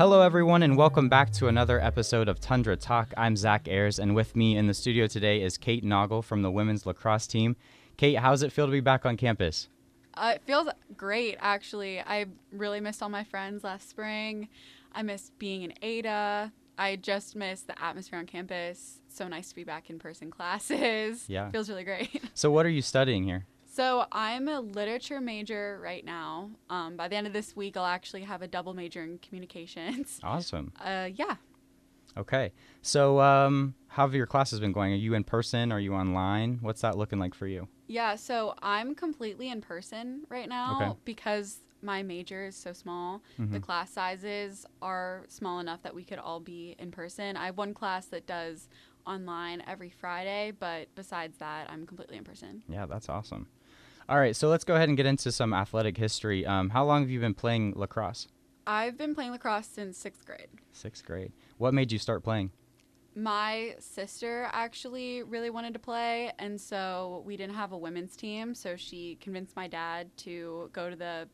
Hello, everyone, and welcome back to another episode of Tundra Talk. I'm Zach Ayers, and with me in the studio today is Kate Naugle from the women's lacrosse team. Kate, how does it feel to be back on campus? Uh, it feels great, actually. I really missed all my friends last spring. I missed being in Ada. I just missed the atmosphere on campus. So nice to be back in person classes. Yeah. Feels really great. So, what are you studying here? So I'm a literature major right now. Um, by the end of this week, I'll actually have a double major in communications. Awesome. Uh, yeah. Okay. So, um, how have your classes been going? Are you in person? Are you online? What's that looking like for you? Yeah, so I'm completely in person right now Okay. because my major is so small. The Mhm. class sizes are small enough that we could all be in person. I have one class that does online every Friday, but besides that, I'm completely in person. Yeah, that's awesome. All right, so let's go ahead and get into some athletic history. Um, how long have you been playing lacrosse? I've been playing lacrosse since sixth grade. Sixth grade. What made you start playing? My sister actually really wanted to play, and so we didn't have a women's team, so she convinced my dad to go to the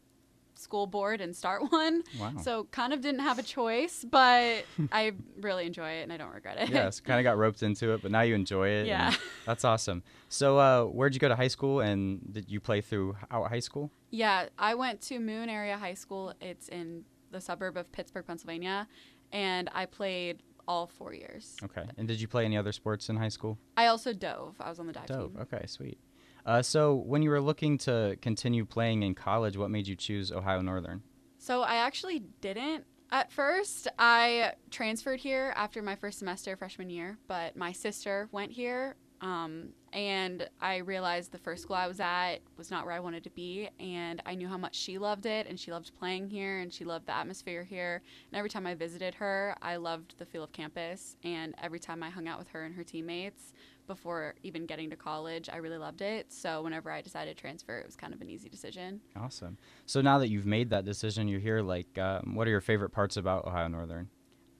school board and start one. Wow. So kind of didn't have a choice, but I really enjoy it and I don't regret it. yes, kind of got roped into it, but now you enjoy it. Yeah. That's awesome. So, uh, where'd you go to high school and did you play throughout high school? yeah, I went to Moon Area High School. It's in the suburb of Pittsburgh, Pennsylvania, and I played all four years. Okay. And did you play any other sports in high school? I also dove. I was on the dive Dope. team. Okay, sweet. Uh, so, when you were looking to continue playing in college, what made you choose Ohio Northern? So I actually didn't at first. I transferred here after my first semester freshman year, but my sister went here. Um, and I realized the first school I was at was not where I wanted to be. And I knew how much she loved it, and she loved playing here, and she loved the atmosphere here. And every time I visited her, I loved the feel of campus. And every time I hung out with her and her teammates before even getting to college, I really loved it. So whenever I decided to transfer, it was kind of an easy decision. Awesome. So, now that you've made that decision, you're here, like, um, what are your favorite parts about Ohio Northern?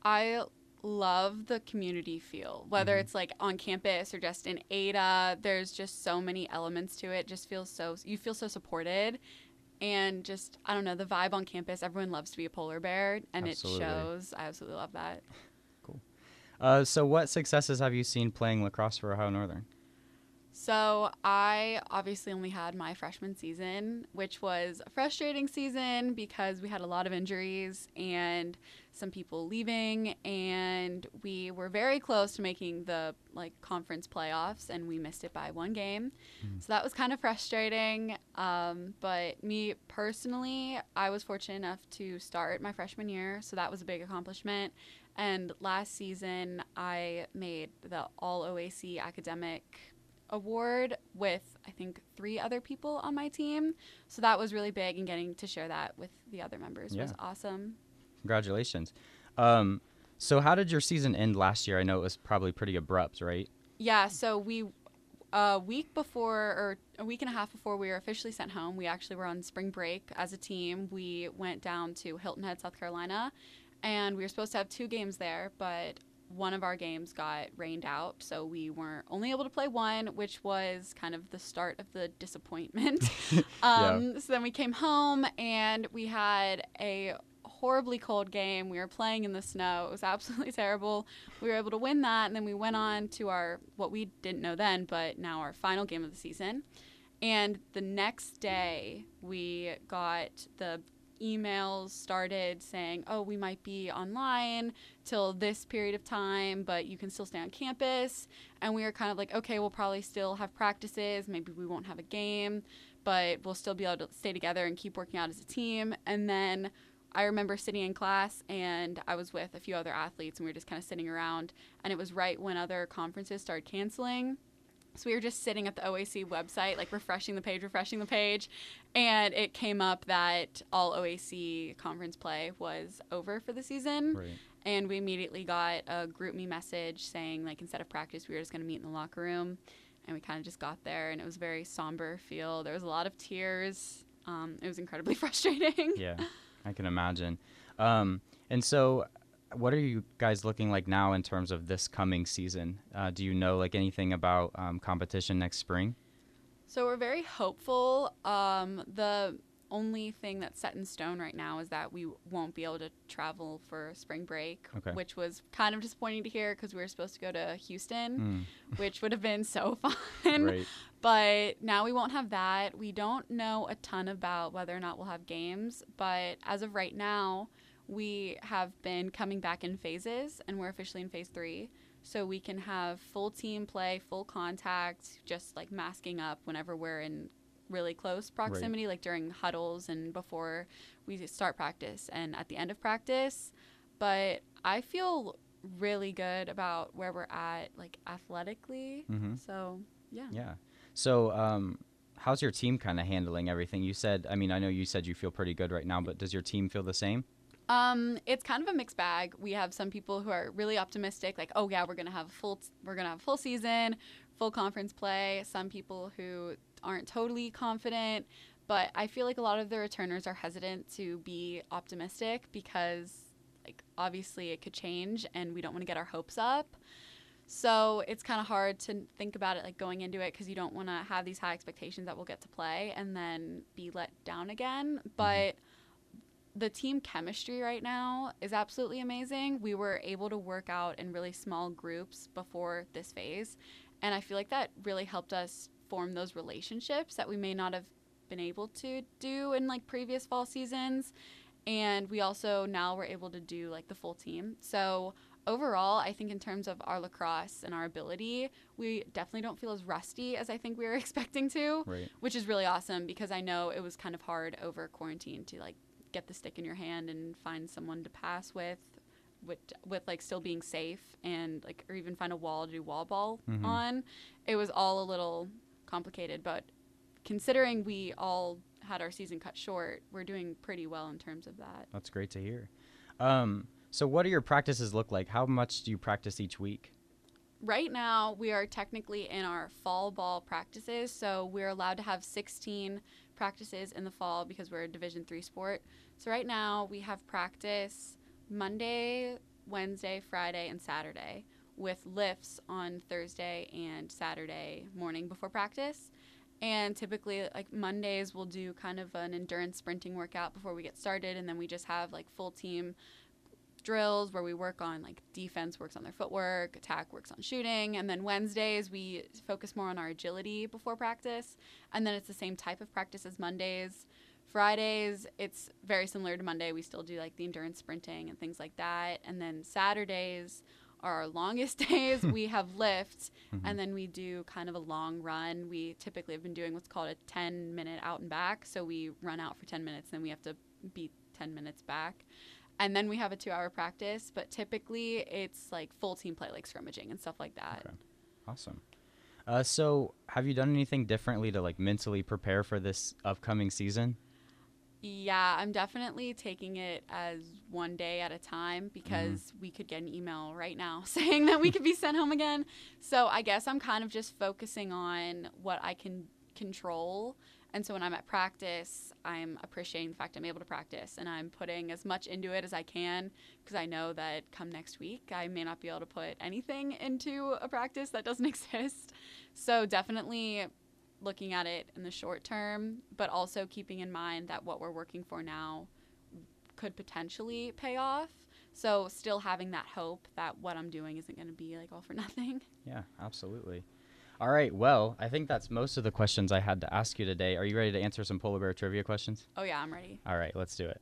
I love the community feel, whether Mhm. it's like on campus or just in Ada. There's just so many elements to it. Just feels so you feel so supported, and just I don't know the vibe on campus. Everyone loves to be a polar bear, and Absolutely. it shows. I absolutely love that. Cool. Uh, so, what successes have you seen playing lacrosse for Ohio Northern? So I obviously only had my freshman season, which was a frustrating season because we had a lot of injuries and some people leaving, and we were very close to making the like conference playoffs, and we missed it by one game. Mhm. So that was kind of frustrating. Um, but me personally, I was fortunate enough to start my freshman year, so that was a big accomplishment. And last season, I made the All OAC Academic award with I think three other people on my team. So that was really big and getting to share that with the other members was awesome. Congratulations. Um, so, how did your season end last year? I know it was probably pretty abrupt, right? Yeah, so we a week before or a week and a half before we were officially sent home, we actually were on spring break as a team. We went down to Hilton Head, South Carolina, and we were supposed to have two games there, but one of our games got rained out, so we weren't only able to play one, which was kind of the start of the disappointment. um, So then we came home and we had a horribly cold game. We were playing in the snow. It was absolutely terrible. We were able to win that, and then we went on to our what we didn't know then, but now our final game of the season. And the next day, we got the emails started saying, "Oh, we might be online till this period of time, but you can still stay on campus." And we were kind of like, "Okay, we'll probably still have practices. Maybe we won't have a game, but we'll still be able to stay together and keep working out as a team." And then I remember sitting in class and I was with a few other athletes and we were just kind of sitting around and it was right when other conferences started canceling. So we were just sitting at the OAC website, like refreshing the page, refreshing the page, and it came up that all OAC conference play was over for the season. Right. And we immediately got a GroupMe message saying, like, instead of practice, we were just going to meet in the locker room. And we kind of just got there, and it was a very somber feel. There was a lot of tears. Um, it was incredibly frustrating. Yeah, I can imagine. Um, and so, what are you guys looking like now in terms of this coming season? Uh, do you know like anything about um, competition next spring? So we're very hopeful. Um, the only thing that's set in stone right now is that we won't be able to travel for spring break, Okay. which was kind of disappointing to hear because we were supposed to go to Houston, Mm, which would have been so fun. right. But now we won't have that. We don't know a ton about whether or not we'll have games, but as of right now, we have been coming back in phases and we're officially in phase three. So we can have full team play, full contact, just like masking up whenever we're in really close proximity, like during huddles and before we start practice and at the end of practice. But I feel really good about where we're at, like athletically. hmm So, yeah. Yeah. So, um, how's your team kind of handling everything? You said, I mean, I know you said you feel pretty good right now, but does your team feel the same? Um, it's kind of a mixed bag. We have some people who are really optimistic, like, oh yeah, we're gonna have a full, we're gonna have full season, full conference play. Some people who aren't totally confident, but I feel like a lot of the returners are hesitant to be optimistic because, like, obviously it could change, and we don't want to get our hopes up. So it's kind of hard to think about it like going into it because you don't want to have these high expectations that we'll get to play and then be let down again. But the team chemistry right now is absolutely amazing. We were able to work out in really small groups before this phase, and I feel like that really helped us form those relationships that we may not have been able to do in like previous fall seasons. And we also now we're able to do like the full team. So overall, I think in terms of our lacrosse and our ability, we definitely don't feel as rusty as I think we were expecting to Right. which is really awesome because I know it was kind of hard over quarantine to like get the stick in your hand and find someone to pass with, with with like still being safe and like or even find a wall to do wall ball Mhm. on. It was all a little complicated, but considering we all had our season cut short, we're doing pretty well in terms of that. That's great to hear. Um, so, what do your practices look like? How much do you practice each week? right now we are technically in our fall ball practices so we're allowed to have 16 practices in the fall because we're a division 3 sport. So right now we have practice monday wednesday friday and saturday with lifts on thursday and saturday morning before practice. And typically like mondays we'll do kind of an endurance sprinting workout before we get started and then we just have like full team drills where we work on like defense works on their footwork, attack works on shooting, and then Wednesdays we focus more on our agility before practice, and then it's the same type of practice as Mondays. Fridays it's very similar to Monday. We still do like the endurance sprinting and things like that, and then Saturdays are our longest days. we have lifts, Mhm. and then we do kind of a long run. We typically have been doing what's called a 10 minute out and back. So we run out for 10 minutes, then we have to be 10 minutes back. And then we have a two hour practice, but typically it's like full team play, like scrimmaging and stuff like that. Okay. Awesome. Uh, so, have you done anything differently to like mentally prepare for this upcoming season? Yeah, I'm definitely taking it as one day at a time because we could get an email right now saying that we could be sent home again. So I guess I'm kind of just focusing on what I can control. And so when I'm at practice, I'm appreciating the fact I'm able to practice and I'm putting as much into it as I can because I know that come next week, I may not be able to put anything into a practice that doesn't exist. So definitely looking at it in the short term, but also keeping in mind that what we're working for now could potentially pay off. So still having that hope that what I'm doing isn't going to be like all for nothing. Yeah, absolutely. All right. Well, I think that's most of the questions I had to ask you today. Are you ready to answer some polar bear trivia questions? Oh yeah, I'm ready. All right, let's do it.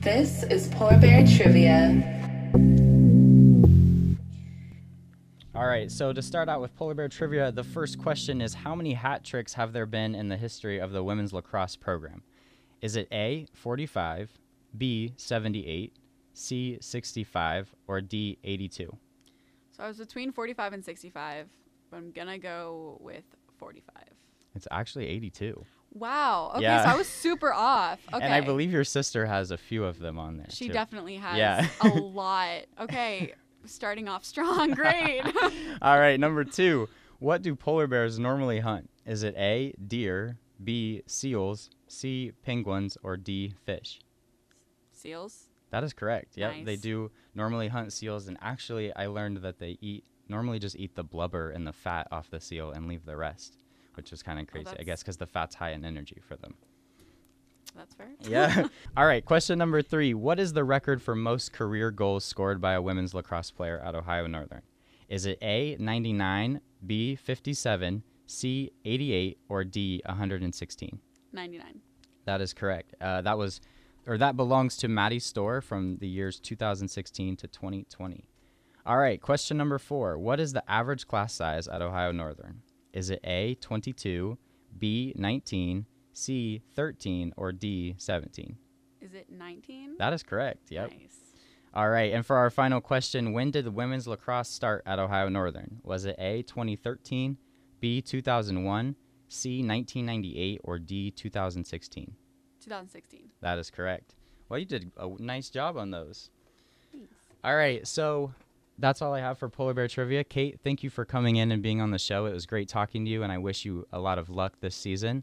This is Polar Bear Trivia. Right, so to start out with polar bear trivia, the first question is how many hat tricks have there been in the history of the women's lacrosse program? Is it A, 45, B, 78, C, 65, or D, 82? So I was between 45 and 65, but I'm going to go with 45. It's actually 82. Wow. Okay, Yeah. so I was super off. Okay. And I believe your sister has a few of them on there. she too. definitely has Yeah. a lot. Okay, starting off strong. Great. All right, number two. What do polar bears normally hunt? Is it A, deer, B, seals, C, penguins, or D, fish? Seals. That is correct. Yep, they do normally hunt seals, and actually, I learned that they eat normally just eat the blubber and the fat off the seal and leave the rest, which is kind of oh, crazy, I guess, because the fat's high in energy for them. That's fair. Yeah. All right. Question number three: What is the record for most career goals scored by a women's lacrosse player at Ohio Northern? Is it A 99, B 57, C 88, or D 116? 99. That is correct. Uh, that was, or that belongs to Maddie Store from the years 2016 to 2020. All right, question number four. What is the average class size at Ohio Northern? Is it A, 22, B, 19, C, 13, or D, 17? Is it 19? That is correct. Yep. Nice. All right, and for our final question, when did the women's lacrosse start at Ohio Northern? Was it A, 2013, B, 2001, C, 1998, or D, 2016? 2016. That is correct. Well, you did a nice job on those. Thanks. All right, so that's all I have for Polar Bear Trivia. Kate, thank you for coming in and being on the show. It was great talking to you, and I wish you a lot of luck this season.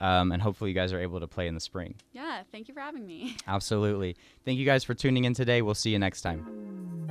Um, and hopefully, you guys are able to play in the spring. Yeah, thank you for having me. Absolutely. Thank you guys for tuning in today. We'll see you next time.